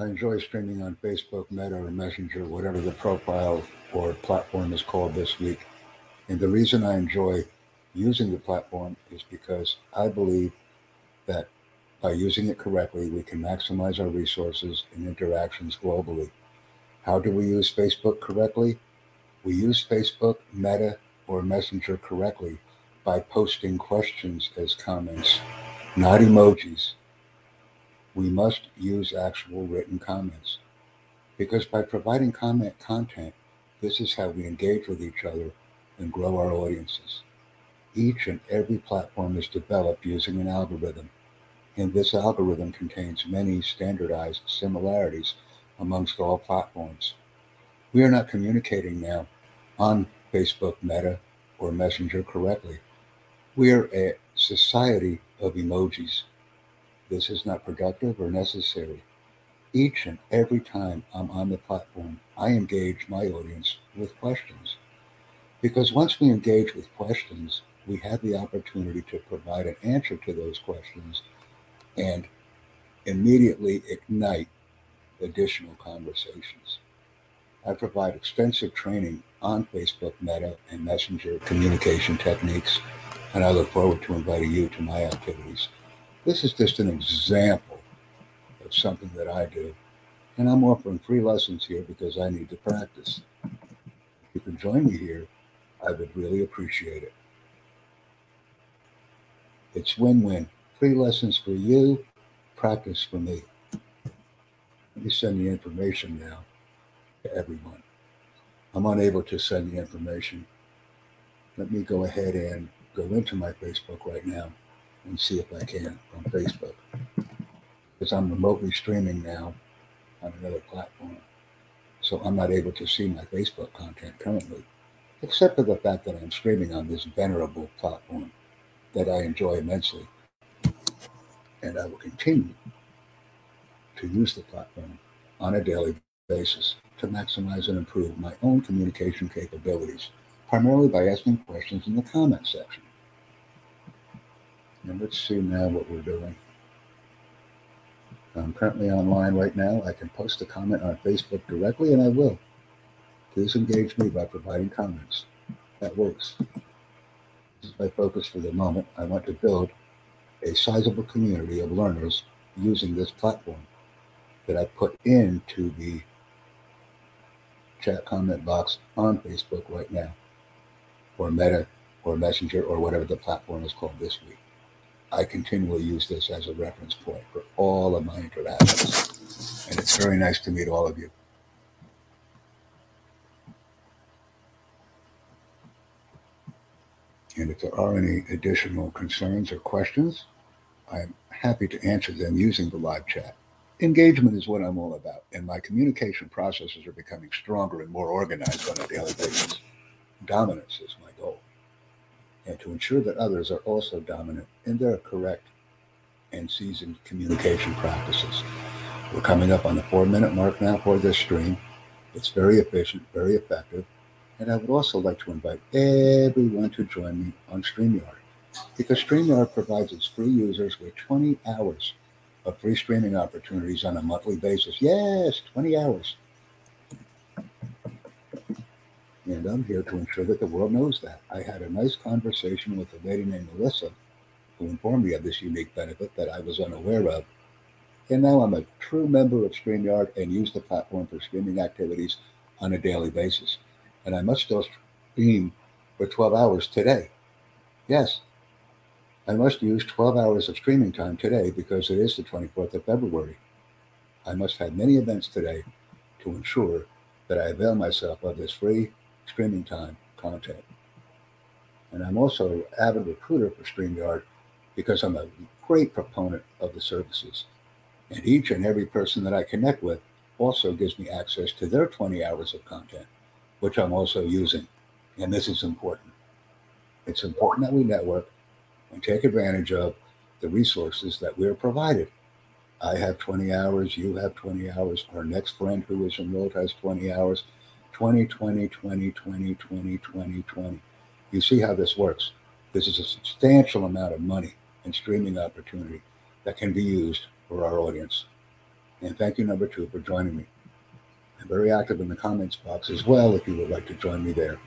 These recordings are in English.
I enjoy streaming on Facebook, Meta, or Messenger, whatever the profile or platform is called this week. And the reason I enjoy using the platform is because I believe that by using it correctly, we can maximize our resources and interactions globally. How do we use Facebook correctly? We use Facebook, Meta, or Messenger correctly by posting questions as comments, not emojis. We must use actual written comments because by providing comment content, this is how we engage with each other and grow our audiences. Each and every platform is developed using an algorithm and this algorithm contains many standardized similarities amongst all platforms. We are not communicating now on Facebook, Meta, or Messenger correctly. We are a society of emojis. This is not productive or necessary. Each and every time I'm on the platform, I engage my audience with questions. Because once we engage with questions, we have the opportunity to provide an answer to those questions and immediately ignite additional conversations. I provide extensive training on Facebook Meta and Messenger communication techniques, and I look forward to inviting you to my activities. This is just an example of something that I do, and I'm offering free lessons here because I need to practice. If you can join me here, I would really appreciate it. It's win win. Free lessons for you, practice for me. Let me send the information now to everyone. I'm unable to send the information. Let me go ahead and go into my Facebook right now and see if I can on Facebook. Because I'm remotely streaming now on another platform. So I'm not able to see my Facebook content currently, except for the fact that I'm streaming on this venerable platform that I enjoy immensely and I will continue to use the platform on a daily basis to maximize and improve my own communication capabilities, primarily by asking questions in the comment section. And let's see now what we're doing. I'm currently online right now. I can post a comment on Facebook directly, and I will. Please engage me by providing comments. That works. This is my focus for the moment. I want to build a sizable community of learners using this platform that I put into the chat comment box on Facebook right now, or Meta, or Messenger, or whatever the platform is called this week. I continually use this as a reference point for all of my interactions. And it's very nice to meet all of you. And if there are any additional concerns or questions, I'm happy to answer them using the live chat. Engagement is what I'm all about, and my communication processes are becoming stronger and more organized on a daily basis. Dominance is my and to ensure that others are also dominant in their correct and seasoned communication practices. We're coming up on the four minute mark now for this stream. It's very efficient, very effective, and I would also like to invite everyone to join me on StreamYard because StreamYard provides its free users with 20 hours of free streaming opportunities on a monthly basis. Yes, 20 hours. And I'm here to ensure that the world knows that. I had a nice conversation with a lady named Melissa who informed me of this unique benefit that I was unaware of. And now I'm a true member of StreamYard and use the platform for streaming activities on a daily basis and I must still stream for 12 hours today. Yes, I must use 12 hours of streaming time today because it is the 24th of February. I must have many events today to ensure that I avail myself of this free streaming time content. And I'm also an avid recruiter for StreamYard because I'm a great proponent of the services. And each and every person that I connect with also gives me access to their 20 hours of content which I'm also using. And this is important. It's important that we network and take advantage of the resources that we're provided. I have 20 hours, you have 20 hours, our next friend who is enrolled has 20 hours, 20, 20, 20, 20, 20, 20, 20. You see how this works. This is a substantial amount of money and streaming opportunity that can be used for our audience. And thank you, number two, for joining me. I'm very active in the comments box as well if you would like to join me there.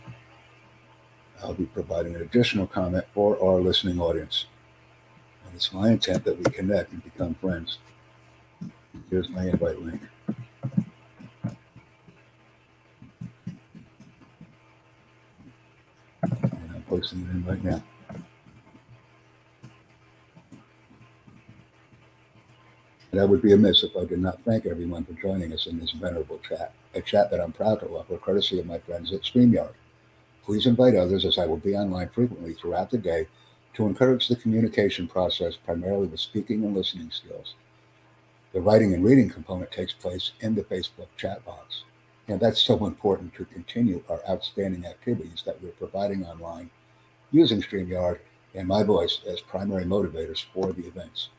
I'll be providing an additional comment for our listening audience. And it's my intent that we connect and become friends. Here's my invite link. And I'm posting it in right now. And would be amiss if I did not thank everyone for joining us in this venerable chat, a chat that I'm proud to offer courtesy of my friends at StreamYard. Please invite others as I will be online frequently throughout the day to encourage the communication process primarily with speaking and listening skills. The writing and reading component takes place in the Facebook chat box. And that's so important to continue our outstanding activities that we're providing online using StreamYard and my voice as primary motivators for the events.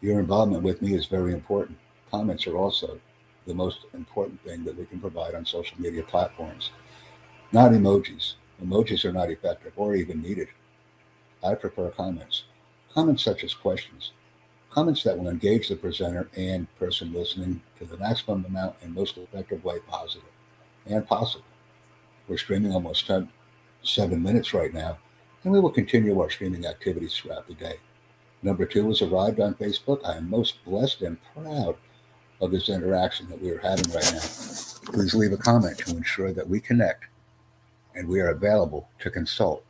Your involvement with me is very important. Comments are also the most important thing that we can provide on social media platforms. Not emojis. Emojis are not effective or even needed. I prefer comments. Comments such as questions. Comments that will engage the presenter and person listening to the maximum amount and most effective way positive and possible. We're streaming almost 10, seven minutes right now, and we will continue our streaming activities throughout the day. Number two has arrived on Facebook. I am most blessed and proud of this interaction that we are having right now. Please leave a comment to ensure that we connect and we are available to consult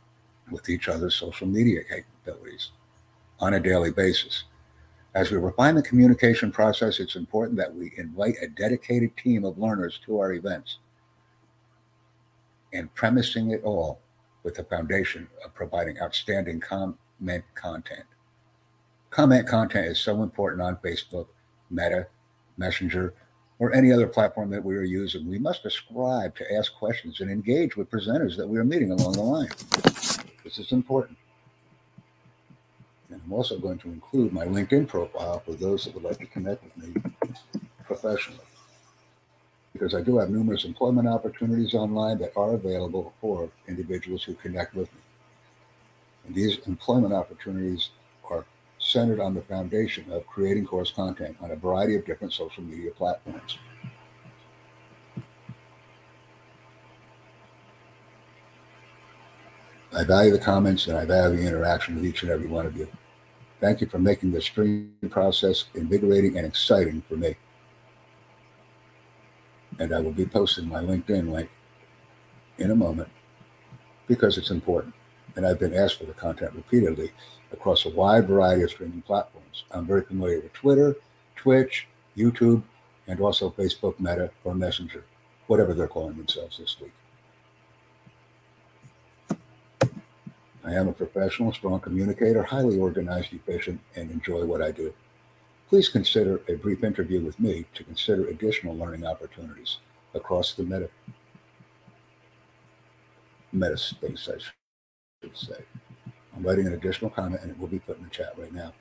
with each other's social media capabilities on a daily basis. As we refine the communication process, it's important that we invite a dedicated team of learners to our events and premising it all with the foundation of providing outstanding comment content. Comment content is so important on Facebook, Meta, Messenger, or any other platform that we are using. We must ascribe to ask questions and engage with presenters that we are meeting along the line. This is important. And I'm also going to include my LinkedIn profile for those that would like to connect with me professionally. Because I do have numerous employment opportunities online that are available for individuals who connect with me. And these employment opportunities are centered on the foundation of creating course content on a variety of different social media platforms. I value the comments and I value the interaction with each and every one of you. Thank you for making the stream process invigorating and exciting for me. And I will be posting my LinkedIn link in a moment because it's important. And I've been asked for the content repeatedly across a wide variety of streaming platforms. I'm very familiar with Twitter, Twitch, YouTube, and also Facebook Meta or Messenger, whatever they're calling themselves this week. I am a professional, strong communicator, highly organized, efficient, and enjoy what I do. Please consider a brief interview with me to consider additional learning opportunities across the meta, meta space, I should say. I'm writing an additional comment and it will be put in the chat right now.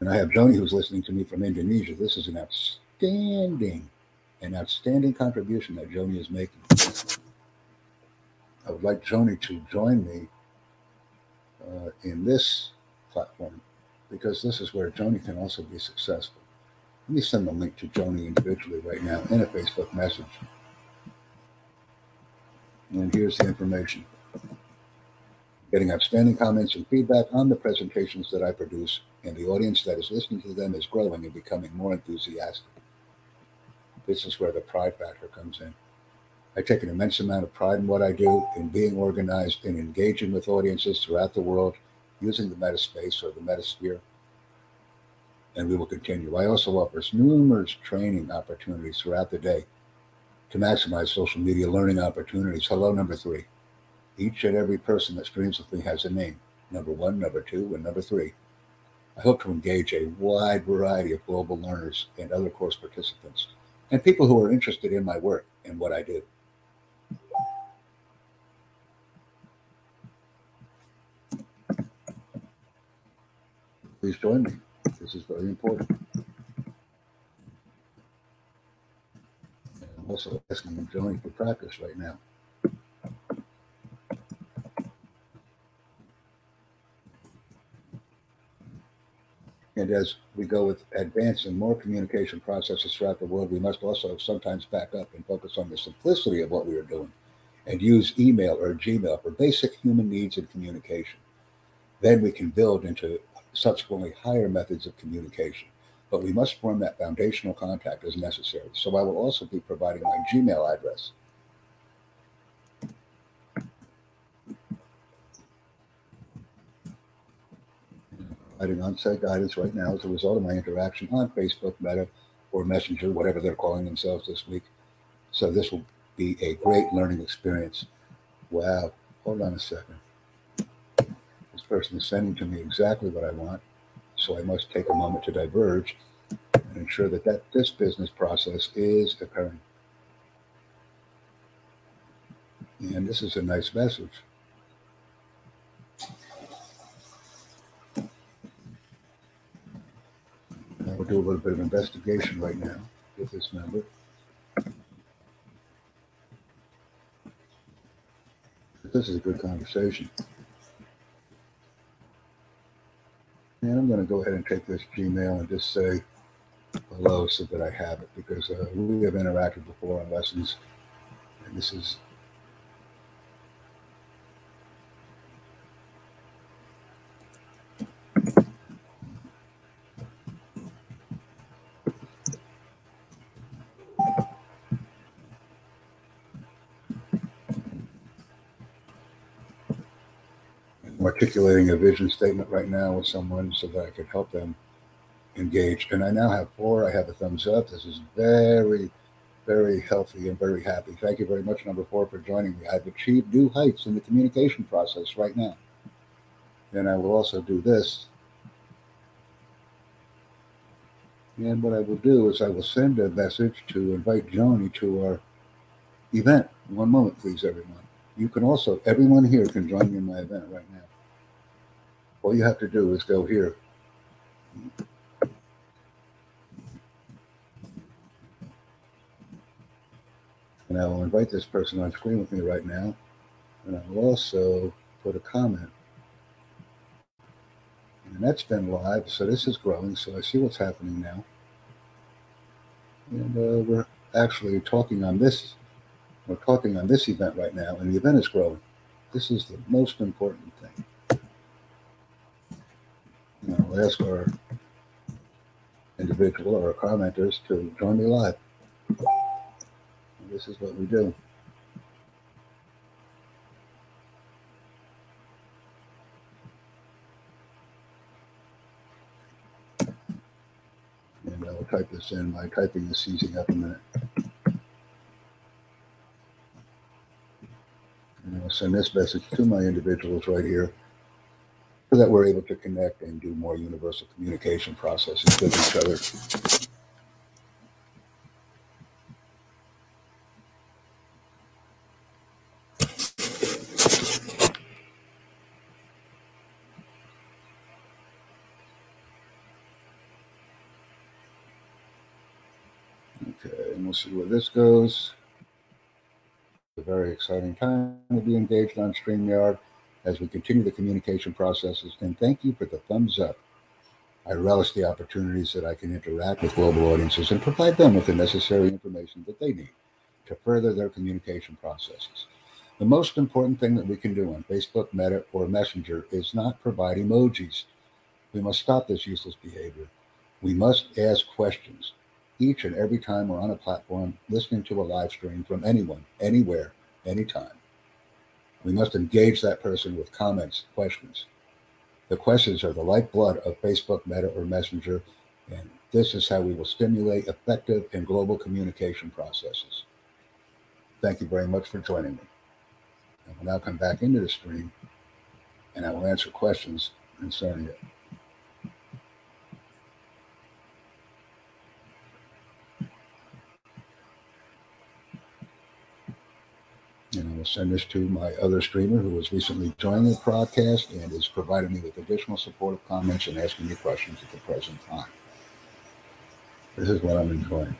And I have Joni who's listening to me from Indonesia. This is an outstanding, an outstanding contribution that Joni is making. I would like Joni to join me uh, in this platform because this is where Joni can also be successful. Let me send the link to Joni individually right now in a Facebook message. And here's the information getting outstanding comments and feedback on the presentations that I produce, and the audience that is listening to them is growing and becoming more enthusiastic. This is where the pride factor comes in. I take an immense amount of pride in what I do, in being organized, in engaging with audiences throughout the world using the metaspace or the metasphere. And we will continue. I also offer numerous training opportunities throughout the day to maximize social media learning opportunities. Hello, number three. Each and every person that streams with me has a name number one, number two, and number three. I hope to engage a wide variety of global learners and other course participants and people who are interested in my work and what I do. Please join me. This is very important. I'm also asking them to join for practice right now. And as we go with advancing more communication processes throughout the world, we must also sometimes back up and focus on the simplicity of what we are doing and use email or Gmail for basic human needs and communication. Then we can build into subsequently higher methods of communication. But we must form that foundational contact as necessary. So I will also be providing my Gmail address. Providing on-site guidance right now as a result of my interaction on Facebook, Meta, or Messenger, whatever they're calling themselves this week. So this will be a great learning experience. Wow. Hold on a second. Person is sending to me exactly what I want. So I must take a moment to diverge and ensure that, that this business process is occurring. And this is a nice message. I will do a little bit of investigation right now with this member. This is a good conversation. And I'm going to go ahead and take this Gmail and just say hello so that I have it because uh, we have interacted before on lessons. And this is articulating a vision statement right now with someone so that I could help them engage. And I now have four. I have a thumbs up. This is very, very healthy and very happy. Thank you very much, number four, for joining me. I've achieved new heights in the communication process right now. And I will also do this. And what I will do is I will send a message to invite Joni to our event. One moment, please, everyone. You can also, everyone here can join me in my event right now. All you have to do is go here. And I will invite this person on screen with me right now. And I will also put a comment. And that's been live, so this is growing, so I see what's happening now. And uh, we're actually talking on this we're talking on this event right now, and the event is growing. This is the most important thing. Now, I'll ask our individual or commenters to join me live. And this is what we do. And I will type this in. My typing is seizing up a minute. And I'll send this message to my individuals right here so that we're able to connect and do more universal communication processes with each other. Okay, and we'll see where this goes It's a very exciting time to be engaged on StreamYard as we continue the communication processes. And thank you for the thumbs up. I relish the opportunities that I can interact with global audiences and provide them with the necessary information that they need to further their communication processes. The most important thing that we can do on Facebook, Meta, or Messenger is not provide emojis. We must stop this useless behavior. We must ask questions each and every time we're on a platform listening to a live stream from anyone, anywhere, anytime. We must engage that person with comments, questions. The questions are the lifeblood of Facebook, Meta, or Messenger, and this is how we will stimulate effective and global communication processes. Thank you very much for joining me. I will now come back into the stream and I will answer questions concerning it. I send this to my other streamer who has recently joined the broadcast and is providing me with additional supportive comments and asking me questions at the present time. This is what I'm enjoying.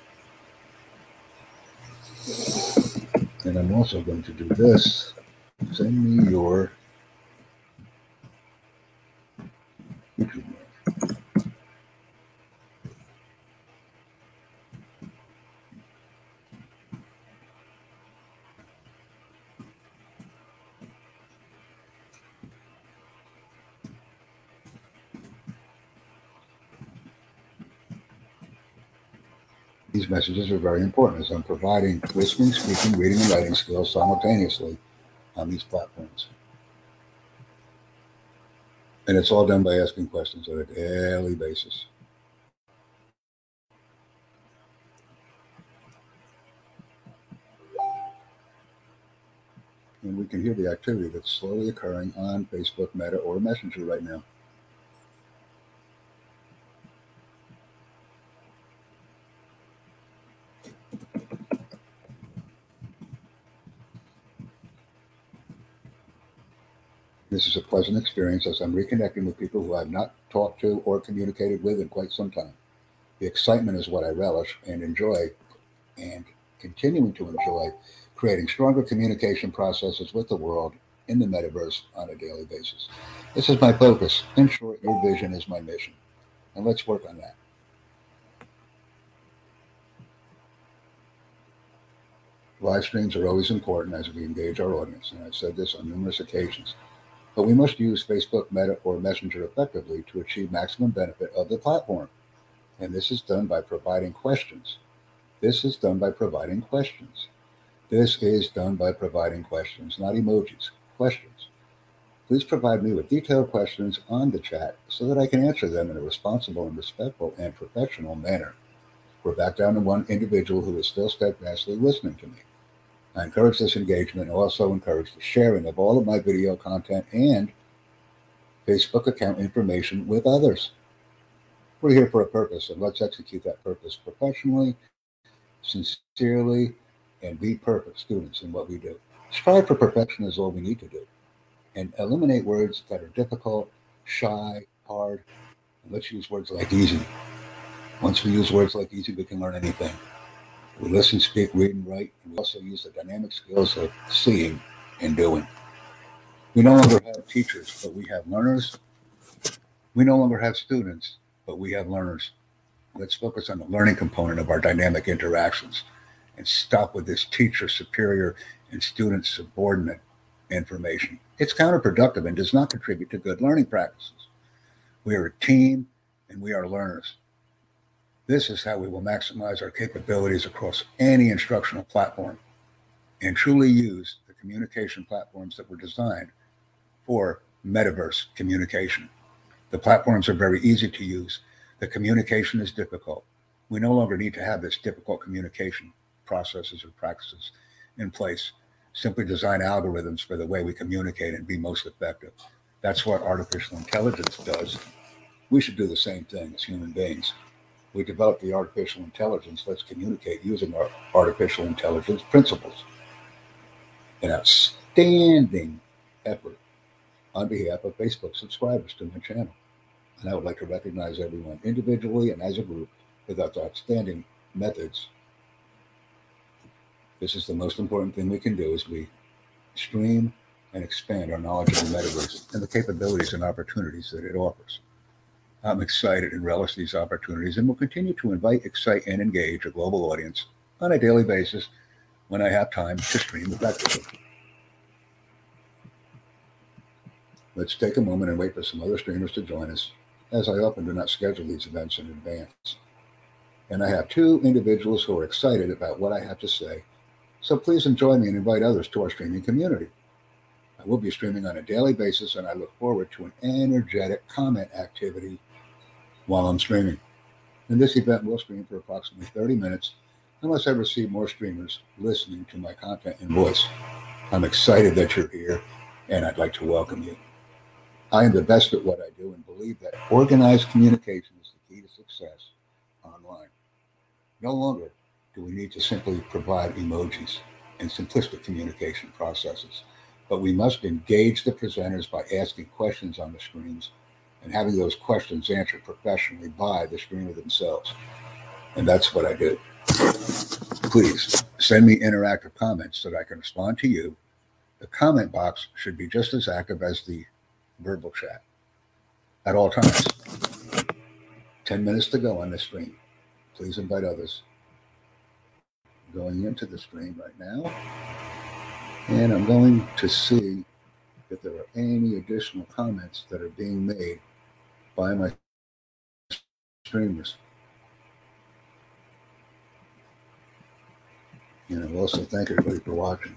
And I'm also going to do this. Send me your YouTube link. These messages are very important as I'm providing listening, speaking, reading, and writing skills simultaneously on these platforms. And it's all done by asking questions on a daily basis. And we can hear the activity that's slowly occurring on Facebook, Meta, or Messenger right now. This is a pleasant experience as I'm reconnecting with people who I've not talked to or communicated with in quite some time. The excitement is what I relish and enjoy, and continuing to enjoy creating stronger communication processes with the world in the metaverse on a daily basis. This is my focus. In short, your vision is my mission. And let's work on that. Live streams are always important as we engage our audience, and I've said this on numerous occasions. But we must use Facebook, Meta, or Messenger effectively to achieve maximum benefit of the platform. And this is done by providing questions. This is done by providing questions. This is done by providing questions, not emojis, questions. Please provide me with detailed questions on the chat so that I can answer them in a responsible and respectful and professional manner. We're back down to one individual who is still steadfastly listening to me. I encourage this engagement and also encourage the sharing of all of my video content and Facebook account information with others. We're here for a purpose, and let's execute that purpose professionally, sincerely, and be perfect students in what we do. Strive for perfection is all we need to do. And eliminate words that are difficult, shy, hard, and let's use words like easy. Once we use words like easy, we can learn anything. We listen, speak, read, and write. And we also use the dynamic skills of seeing and doing. We no longer have teachers, but we have learners. We no longer have students, but we have learners. Let's focus on the learning component of our dynamic interactions and stop with this teacher superior and student subordinate information. It's counterproductive and does not contribute to good learning practices. We are a team and we are learners. This is how we will maximize our capabilities across any instructional platform and truly use the communication platforms that were designed for metaverse communication. The platforms are very easy to use. The communication is difficult. We no longer need to have this difficult communication processes or practices in place. Simply design algorithms for the way we communicate and be most effective. That's what artificial intelligence does. We should do the same thing as human beings we developed the artificial intelligence. Let's communicate using our artificial intelligence principles. An outstanding effort on behalf of Facebook subscribers to my channel. And I would like to recognize everyone individually and as a group for those outstanding methods. This is the most important thing we can do as we stream and expand our knowledge of the metaverse and the capabilities and opportunities that it offers. I'm excited and relish these opportunities and will continue to invite, excite, and engage a global audience on a daily basis when I have time to stream effectively. Let's take a moment and wait for some other streamers to join us, as I often do not schedule these events in advance. And I have two individuals who are excited about what I have to say, so please enjoy me and invite others to our streaming community. I will be streaming on a daily basis, and I look forward to an energetic comment activity while I'm streaming. And this event will stream for approximately 30 minutes unless I receive more streamers listening to my content and voice. I'm excited that you're here and I'd like to welcome you. I am the best at what I do and believe that organized communication is the key to success online. No longer do we need to simply provide emojis and simplistic communication processes, but we must engage the presenters by asking questions on the screens and having those questions answered professionally by the streamer themselves. And that's what I do. Please send me interactive comments so that I can respond to you. The comment box should be just as active as the verbal chat at all times. 10 minutes to go on the stream. Please invite others. Going into the stream right now. And I'm going to see if there are any additional comments that are being made by my streamers. And I also thank everybody for watching.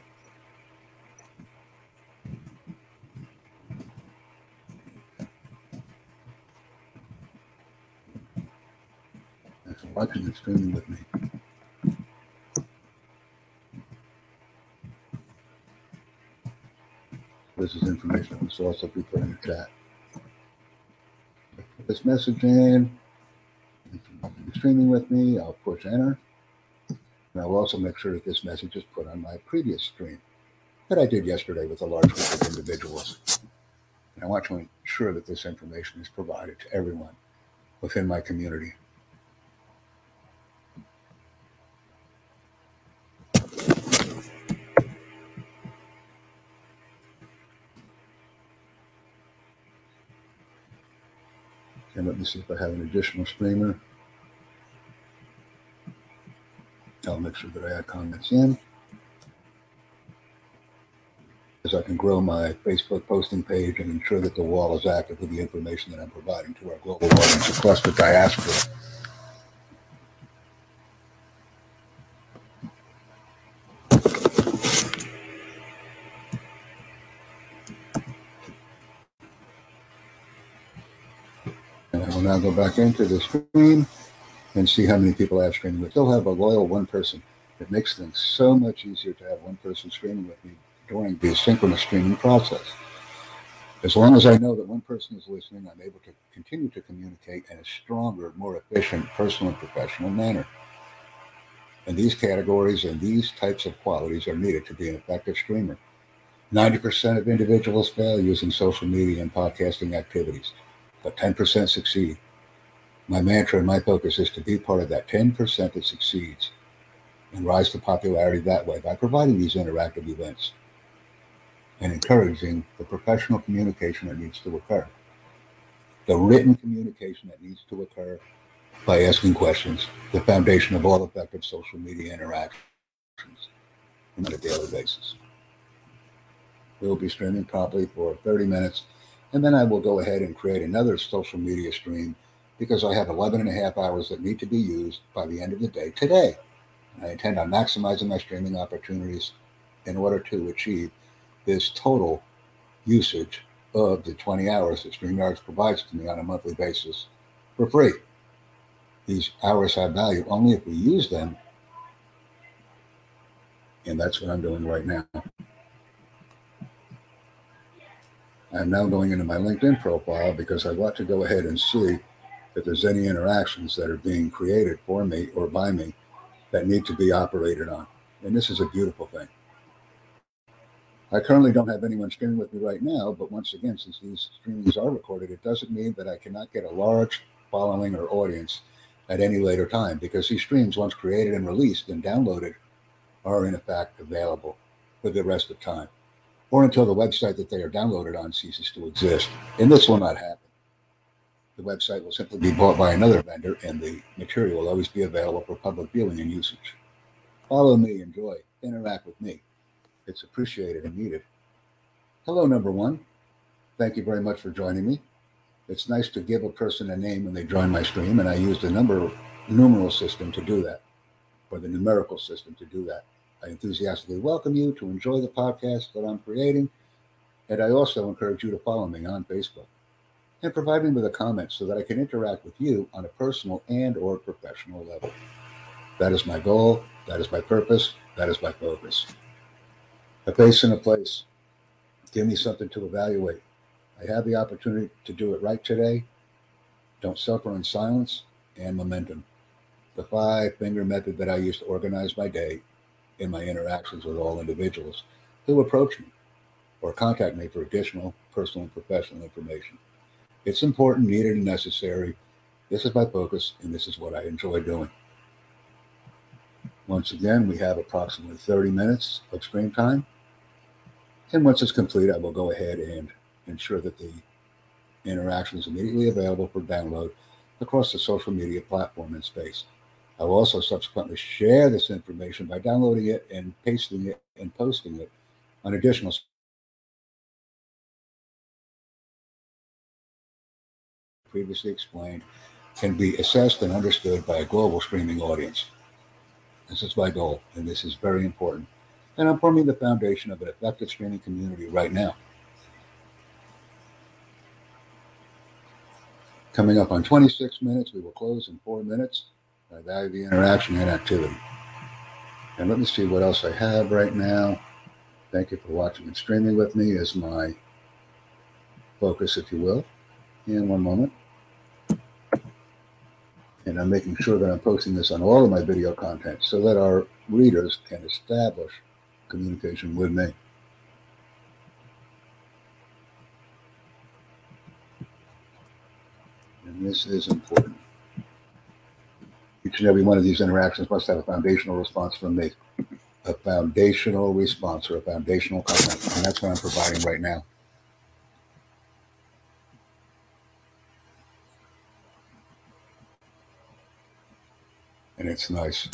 Thanks for watching and streaming with me. This is information that will also be put in the chat. This message in. If you're streaming with me, I'll push enter. And I'll also make sure that this message is put on my previous stream that I did yesterday with a large group of individuals. And I want to ensure that this information is provided to everyone within my community. See if I have an additional streamer. I'll make sure that I add comments in. As I can grow my Facebook posting page and ensure that the wall is active with the information that I'm providing to our global audience across the diaspora. Now go back into the stream and see how many people I have streaming with. They'll have a loyal one person. It makes things so much easier to have one person streaming with me during the synchronous streaming process. As long as I know that one person is listening, I'm able to continue to communicate in a stronger, more efficient, personal and professional manner. And these categories and these types of qualities are needed to be an effective streamer. 90% of individuals fail using social media and podcasting activities, but 10% succeed. My mantra and my focus is to be part of that 10% that succeeds and rise to popularity that way by providing these interactive events and encouraging the professional communication that needs to occur. The written communication that needs to occur by asking questions, the foundation of all effective social media interactions on a daily basis. We will be streaming probably for 30 minutes, and then I will go ahead and create another social media stream because I have 11 and a half hours that need to be used by the end of the day today. I intend on maximizing my streaming opportunities in order to achieve this total usage of the 20 hours that StreamYards provides to me on a monthly basis for free. These hours have value only if we use them. And that's what I'm doing right now. I'm now going into my LinkedIn profile because I want to go ahead and see if there's any interactions that are being created for me or by me that need to be operated on. And this is a beautiful thing. I currently don't have anyone streaming with me right now, but once again, since these streamings are recorded, it doesn't mean that I cannot get a large following or audience at any later time because these streams, once created and released and downloaded, are in effect available for the rest of time or until the website that they are downloaded on ceases to exist. And this will not happen. The website will simply be bought by another vendor and the material will always be available for public viewing and usage. Follow me, enjoy, interact with me. It's appreciated and needed. Hello, number one. Thank you very much for joining me. It's nice to give a person a name when they join my stream, and I use the number numeral system to do that, or the numerical system to do that. I enthusiastically welcome you to enjoy the podcast that I'm creating, and I also encourage you to follow me on Facebook and provide me with a comment so that I can interact with you on a personal and or professional level. That is my goal, that is my purpose, that is my focus. A face and a place. Give me something to evaluate. I have the opportunity to do it right today. Don't suffer in silence and momentum. The five finger method that I use to organize my day in my interactions with all individuals who approach me or contact me for additional personal and professional information. It's important, needed, and necessary. This is my focus, and this is what I enjoy doing. Once again, we have approximately 30 minutes of screen time. And once it's complete, I will go ahead and ensure that the interaction is immediately available for download across the social media platform and space. I will also subsequently share this information by downloading it and pasting it and posting it on additional previously explained can be assessed and understood by a global streaming audience. This is my goal, and this is very important. And I'm forming the foundation of an effective streaming community right now. Coming up on 26 minutes, we will close in four minutes. Uh, I value the interaction and activity. And let me see what else I have right now. Thank you for watching and streaming with me is my focus, if you will. In one moment. And I'm making sure that I'm posting this on all of my video content so that our readers can establish communication with me. And this is important. Each and every one of these interactions must have a foundational response from me. A foundational response or a foundational comment. And that's what I'm providing right now. and it's nice.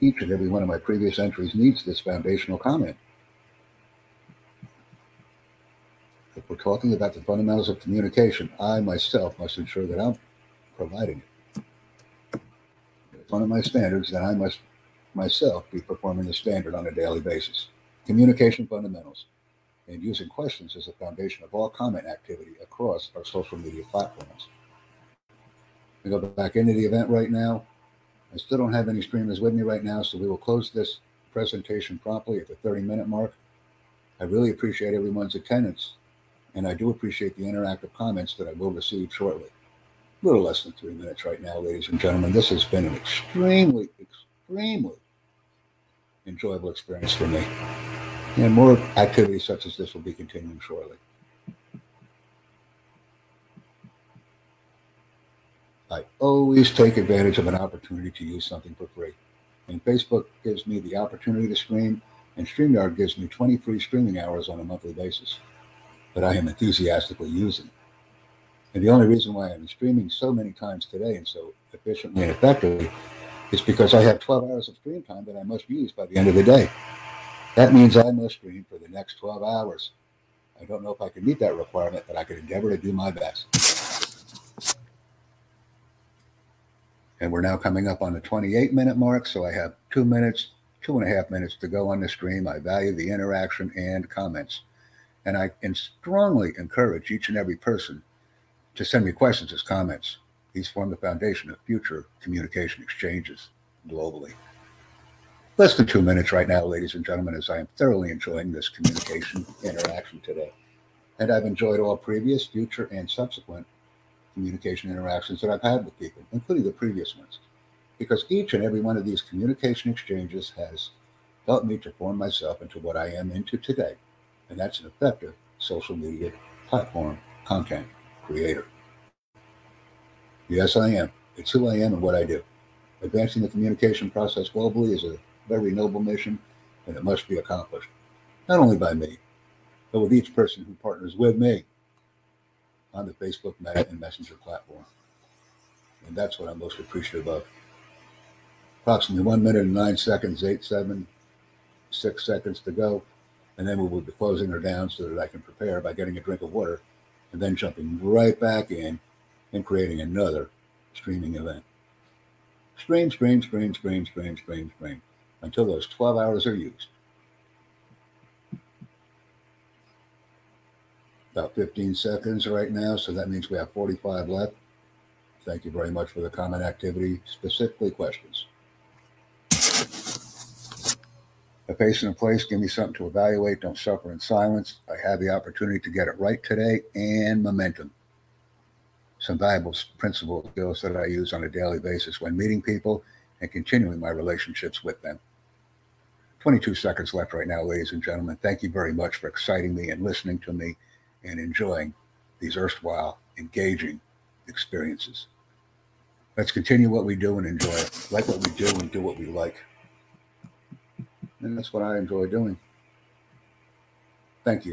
Each and every one of my previous entries needs this foundational comment. If we're talking about the fundamentals of communication, I myself must ensure that I'm providing it. It's one of my standards that I must myself be performing the standard on a daily basis. Communication fundamentals and using questions as a foundation of all comment activity across our social media platforms. I go back into the event right now. I still don't have any streamers with me right now, so we will close this presentation promptly at the 30 minute mark. I really appreciate everyone's attendance, and I do appreciate the interactive comments that I will receive shortly. A little less than three minutes right now, ladies and gentlemen. This has been an extremely, extremely enjoyable experience for me. And more activities such as this will be continuing shortly. I always take advantage of an opportunity to use something for free. And Facebook gives me the opportunity to stream, and StreamYard gives me 20 free streaming hours on a monthly basis that I am enthusiastically using. And the only reason why I'm streaming so many times today and so efficiently and effectively is because I have 12 hours of stream time that I must use by the end of the day. That means I must stream for the next 12 hours. I don't know if I can meet that requirement, but I can endeavor to do my best. And we're now coming up on the 28 minute mark. So I have two minutes, two and a half minutes to go on the stream. I value the interaction and comments. And I can strongly encourage each and every person to send me questions as comments. These form the foundation of future communication exchanges globally. Less than two minutes right now, ladies and gentlemen, as I am thoroughly enjoying this communication interaction today. And I've enjoyed all previous, future, and subsequent communication interactions that I've had with people, including the previous ones, because each and every one of these communication exchanges has helped me to form myself into what I am into today, and that's an effective social media platform content creator. Yes, I am. It's who I am and what I do. Advancing the communication process globally is a very noble mission, and it must be accomplished, not only by me, but with each person who partners with me on the Facebook Meta and Messenger platform. And that's what I'm most appreciative of. Approximately one minute and nine seconds, eight, seven, six seconds to go. And then we will be closing her down so that I can prepare by getting a drink of water and then jumping right back in and creating another streaming event. Stream, stream, stream, stream, stream, stream, stream until those 12 hours are used. about 15 seconds right now, so that means we have 45 left. Thank you very much for the comment activity, specifically questions. A pace and a place, give me something to evaluate. Don't suffer in silence. I have the opportunity to get it right today and momentum. Some valuable principles skills that I use on a daily basis when meeting people and continuing my relationships with them. 22 seconds left right now, ladies and gentlemen. Thank you very much for exciting me and listening to me and enjoying these erstwhile engaging experiences. Let's continue what we do and enjoy it. Like what we do and do what we like. And that's what I enjoy doing. Thank you.